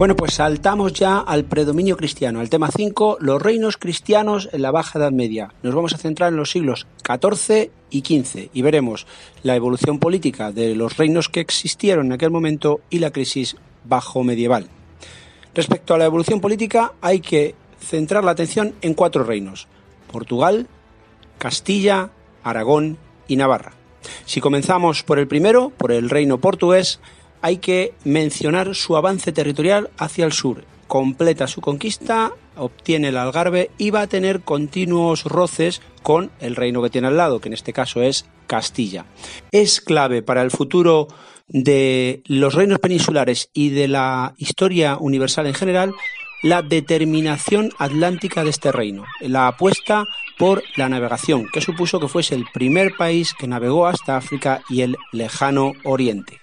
Bueno, pues saltamos ya al predominio cristiano, al tema 5, los reinos cristianos en la Baja Edad Media. Nos vamos a centrar en los siglos XIV y XV y veremos la evolución política de los reinos que existieron en aquel momento y la crisis bajo medieval. Respecto a la evolución política, hay que centrar la atención en cuatro reinos: Portugal, Castilla, Aragón y Navarra. Si comenzamos por el primero, por el reino portugués, hay que mencionar su avance territorial hacia el sur. Completa su conquista, obtiene el Algarve y va a tener continuos roces con el reino que tiene al lado, que en este caso es Castilla. Es clave para el futuro de los reinos peninsulares y de la historia universal en general la determinación atlántica de este reino, la apuesta por la navegación, que supuso que fuese el primer país que navegó hasta África y el lejano Oriente.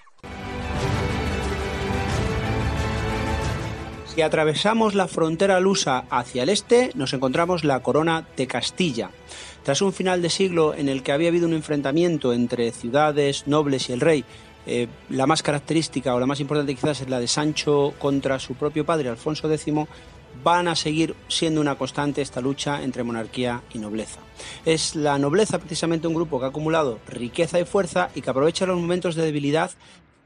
Si atravesamos la frontera lusa hacia el este, nos encontramos la corona de Castilla. Tras un final de siglo en el que había habido un enfrentamiento entre ciudades, nobles y el rey, eh, la más característica o la más importante quizás es la de Sancho contra su propio padre, Alfonso X, van a seguir siendo una constante esta lucha entre monarquía y nobleza. Es la nobleza precisamente un grupo que ha acumulado riqueza y fuerza y que aprovecha los momentos de debilidad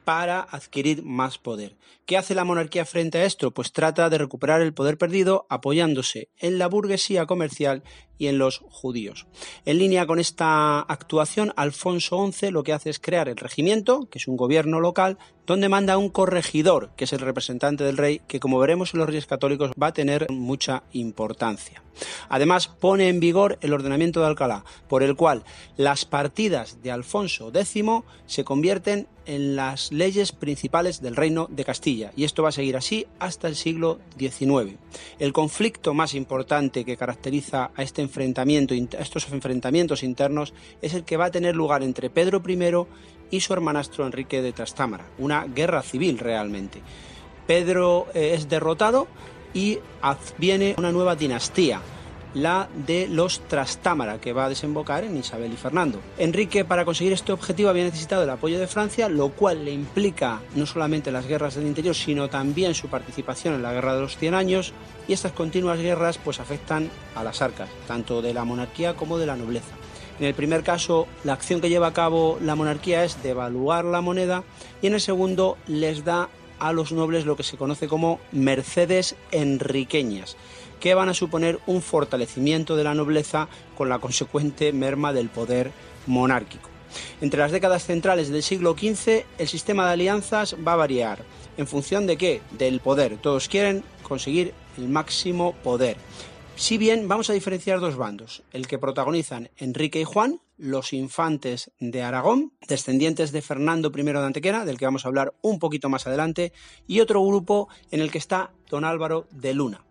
para adquirir más poder. ¿Qué hace la monarquía frente a esto? Pues trata de recuperar el poder perdido apoyándose en la burguesía comercial y en los judíos. En línea con esta actuación, Alfonso XI lo que hace es crear el regimiento, que es un gobierno local, donde manda un corregidor, que es el representante del rey, que como veremos en los reyes católicos va a tener mucha importancia. Además, pone en vigor el ordenamiento de Alcalá, por el cual las partidas de Alfonso X se convierten en las leyes principales del reino de Castilla, y esto va a seguir así hasta el siglo XIX. El conflicto más importante que caracteriza a este enfrentamiento, estos enfrentamientos internos, es el que va a tener lugar entre Pedro I y su hermanastro Enrique de Trastámara, una guerra civil realmente. Pedro eh, es derrotado y viene una nueva dinastía, la de los Trastámara, que va a desembocar en Isabel y Fernando. Enrique, para conseguir este objetivo, había necesitado el apoyo de Francia, lo cual le implica no solamente las guerras del interior, sino también su participación en la Guerra de los Cien Años, y estas continuas guerras pues afectan a las arcas, tanto de la monarquía como de la nobleza. En el primer caso, la acción que lleva a cabo la monarquía es devaluar la moneda y en el segundo les da a los nobles lo que se conoce como mercedes enriqueñas, que van a suponer un fortalecimiento de la nobleza con la consecuente merma del poder monárquico. Entre las décadas centrales del siglo XV, el sistema de alianzas va a variar. ¿En función de qué? Del poder. Todos quieren conseguir el máximo poder. Si bien vamos a diferenciar dos bandos, el que protagonizan Enrique y Juan, los infantes de Aragón, descendientes de Fernando I de Antequera, del que vamos a hablar un poquito más adelante, y otro grupo en el que está don Álvaro de Luna.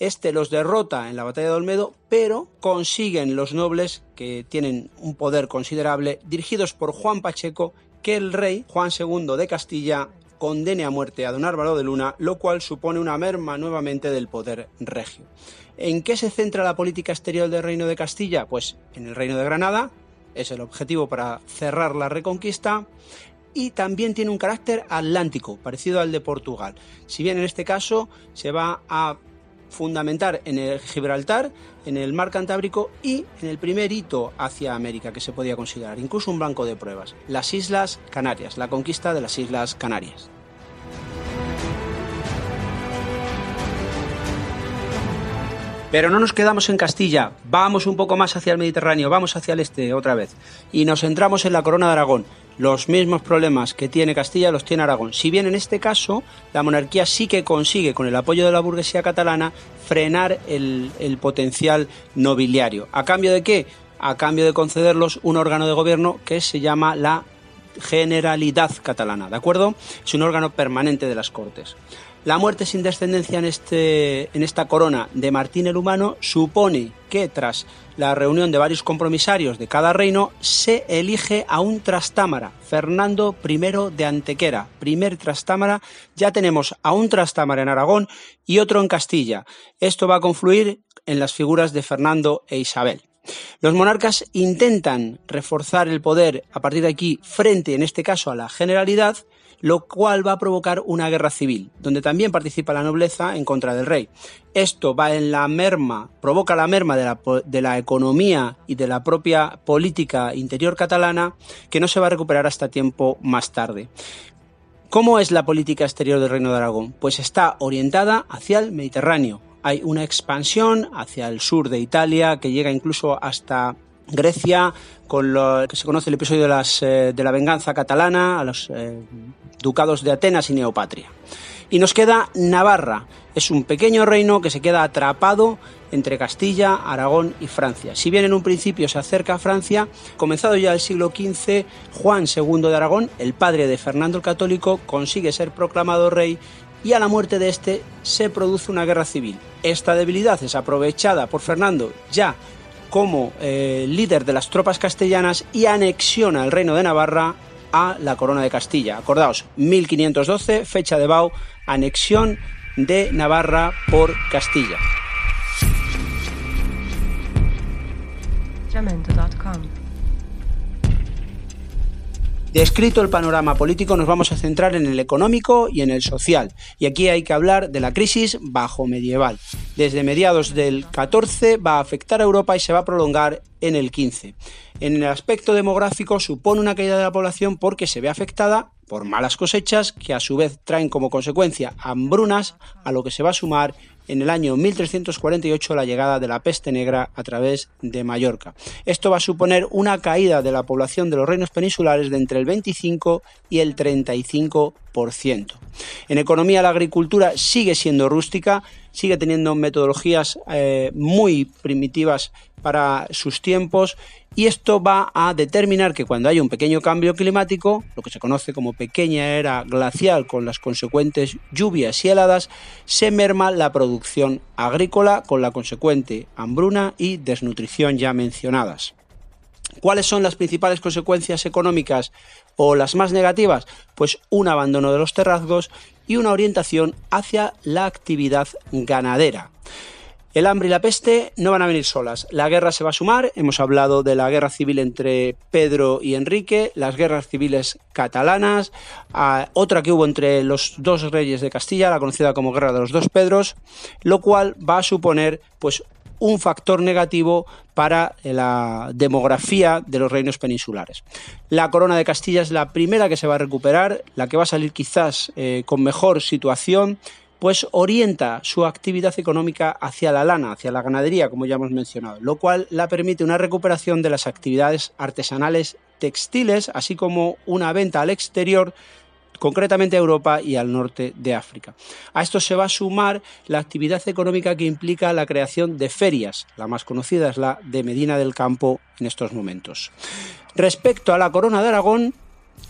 Este los derrota en la batalla de Olmedo, pero consiguen los nobles, que tienen un poder considerable, dirigidos por Juan Pacheco, que el rey Juan II de Castilla condene a muerte a don Álvaro de Luna, lo cual supone una merma nuevamente del poder regio. ¿En qué se centra la política exterior del Reino de Castilla? Pues en el Reino de Granada, es el objetivo para cerrar la reconquista, y también tiene un carácter atlántico, parecido al de Portugal. Si bien en este caso se va a fundamentar en el Gibraltar, en el mar Cantábrico y en el primer hito hacia América que se podía considerar, incluso un banco de pruebas, las Islas Canarias, la conquista de las Islas Canarias. Pero no nos quedamos en Castilla, vamos un poco más hacia el Mediterráneo, vamos hacia el este otra vez y nos centramos en la corona de Aragón. Los mismos problemas que tiene Castilla los tiene Aragón. Si bien en este caso la monarquía sí que consigue, con el apoyo de la burguesía catalana, frenar el, potencial nobiliario. ¿A cambio de qué? A cambio de concederlos un órgano de gobierno que se llama la Generalidad Catalana, ¿de acuerdo? Es un órgano permanente de las Cortes. La muerte sin descendencia en, este, en esta corona de Martín el Humano supone que tras la reunión de varios compromisarios de cada reino se elige a un trastámara, Fernando I de Antequera, primer trastámara. Ya tenemos a un trastámara en Aragón y otro en Castilla. Esto va a confluir en las figuras de Fernando e Isabel. Los monarcas intentan reforzar el poder a partir de aquí frente, en este caso, a la generalidad, lo cual va a provocar una guerra civil, donde también participa la nobleza en contra del rey. Esto va en la merma, provoca la merma de la, de la, economía y de la propia política interior catalana, que no se va a recuperar hasta tiempo más tarde. ¿Cómo es la política exterior del Reino de Aragón? Pues está orientada hacia el Mediterráneo. Hay una expansión hacia el sur de Italia que llega incluso hasta Grecia, con lo que se conoce el episodio de, las, eh, de la venganza catalana, a los eh, ducados de Atenas y Neopatria. Y nos queda Navarra. Es un pequeño reino que se queda atrapado entre Castilla, Aragón y Francia. Si bien en un principio se acerca a Francia, comenzado ya el siglo XV, Juan II de Aragón, el padre de Fernando el Católico, consigue ser proclamado rey y a la muerte de este se produce una guerra civil. Esta debilidad es aprovechada por Fernando ya como eh, líder de las tropas castellanas y anexiona el reino de Navarra a la corona de Castilla. Acordaos, 1512, fecha de Bau, anexión de Navarra por Castilla. Descrito el panorama político, nos vamos a centrar en el económico y en el social. Y aquí hay que hablar de la crisis bajo medieval. Desde mediados del 14 va a afectar a Europa y se va a prolongar en el 15. En el aspecto demográfico supone una caída de la población porque se ve afectada por malas cosechas que a su vez traen como consecuencia hambrunas a lo que se va a sumar en el año 1348 la llegada de la peste negra a través de Mallorca. Esto va a suponer una caída de la población de los reinos peninsulares de entre el 25 y el 35%. En economía la agricultura sigue siendo rústica, sigue teniendo metodologías eh, muy primitivas para sus tiempos y esto va a determinar que cuando haya un pequeño cambio climático, lo que se conoce como pequeña era glacial con las consecuentes lluvias y heladas, se merma la producción agrícola con la consecuente hambruna y desnutrición ya mencionadas. ¿Cuáles son las principales consecuencias económicas o las más negativas? Pues un abandono de los terrazgos y una orientación hacia la actividad ganadera. El hambre y la peste no van a venir solas. La guerra se va a sumar. Hemos hablado de la guerra civil entre Pedro y Enrique, las guerras civiles catalanas, otra que hubo entre los dos reyes de Castilla, la conocida como Guerra de los Dos Pedros, lo cual va a suponer pues un factor negativo para la demografía de los reinos peninsulares. La corona de Castilla es la primera que se va a recuperar, la que va a salir quizás eh, con mejor situación, pues orienta su actividad económica hacia la lana, hacia la ganadería, como ya hemos mencionado, lo cual la permite una recuperación de las actividades artesanales textiles, así como una venta al exterior concretamente a Europa y al norte de África. A esto se va a sumar la actividad económica que implica la creación de ferias. La más conocida es la de Medina del Campo en estos momentos. Respecto a la corona de Aragón,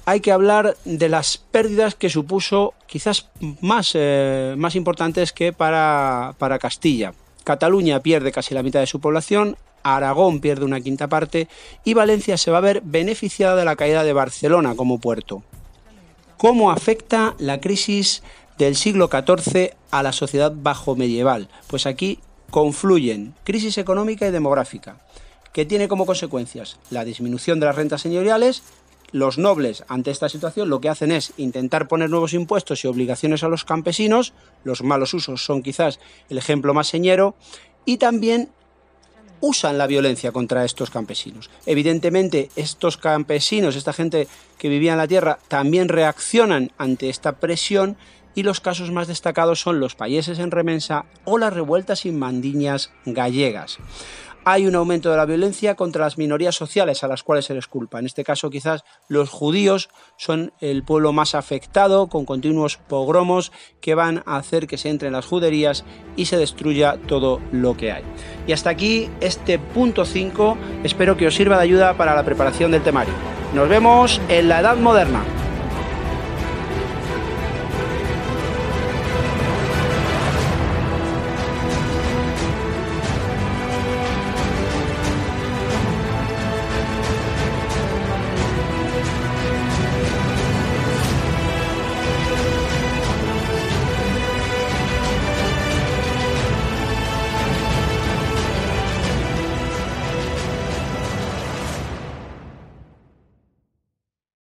hay que hablar de las pérdidas que supuso quizás más, eh, más importantes que para, para Castilla. Cataluña pierde casi la mitad de su población, Aragón pierde una quinta parte y Valencia se va a ver beneficiada de la caída de Barcelona como puerto. ¿Cómo afecta la crisis del siglo XIV a la sociedad bajo medieval? Pues aquí confluyen crisis económica y demográfica, que tiene como consecuencias la disminución de las rentas señoriales, los nobles, ante esta situación, lo que hacen es intentar poner nuevos impuestos y obligaciones a los campesinos, los malos usos son quizás el ejemplo más señero, y también usan la violencia contra estos campesinos. Evidentemente, estos campesinos, esta gente que vivía en la tierra, también reaccionan ante esta presión. Y los casos más destacados son los payeses en remensa o las revueltas y mandiñas gallegas hay un aumento de la violencia contra las minorías sociales a las cuales se les culpa. En este caso, quizás los judíos son el pueblo más afectado, con continuos pogromos que van a hacer que se entren las juderías y se destruya todo lo que hay. Y hasta aquí este punto 5. Espero que os sirva de ayuda para la preparación del temario. Nos vemos en la Edad Moderna.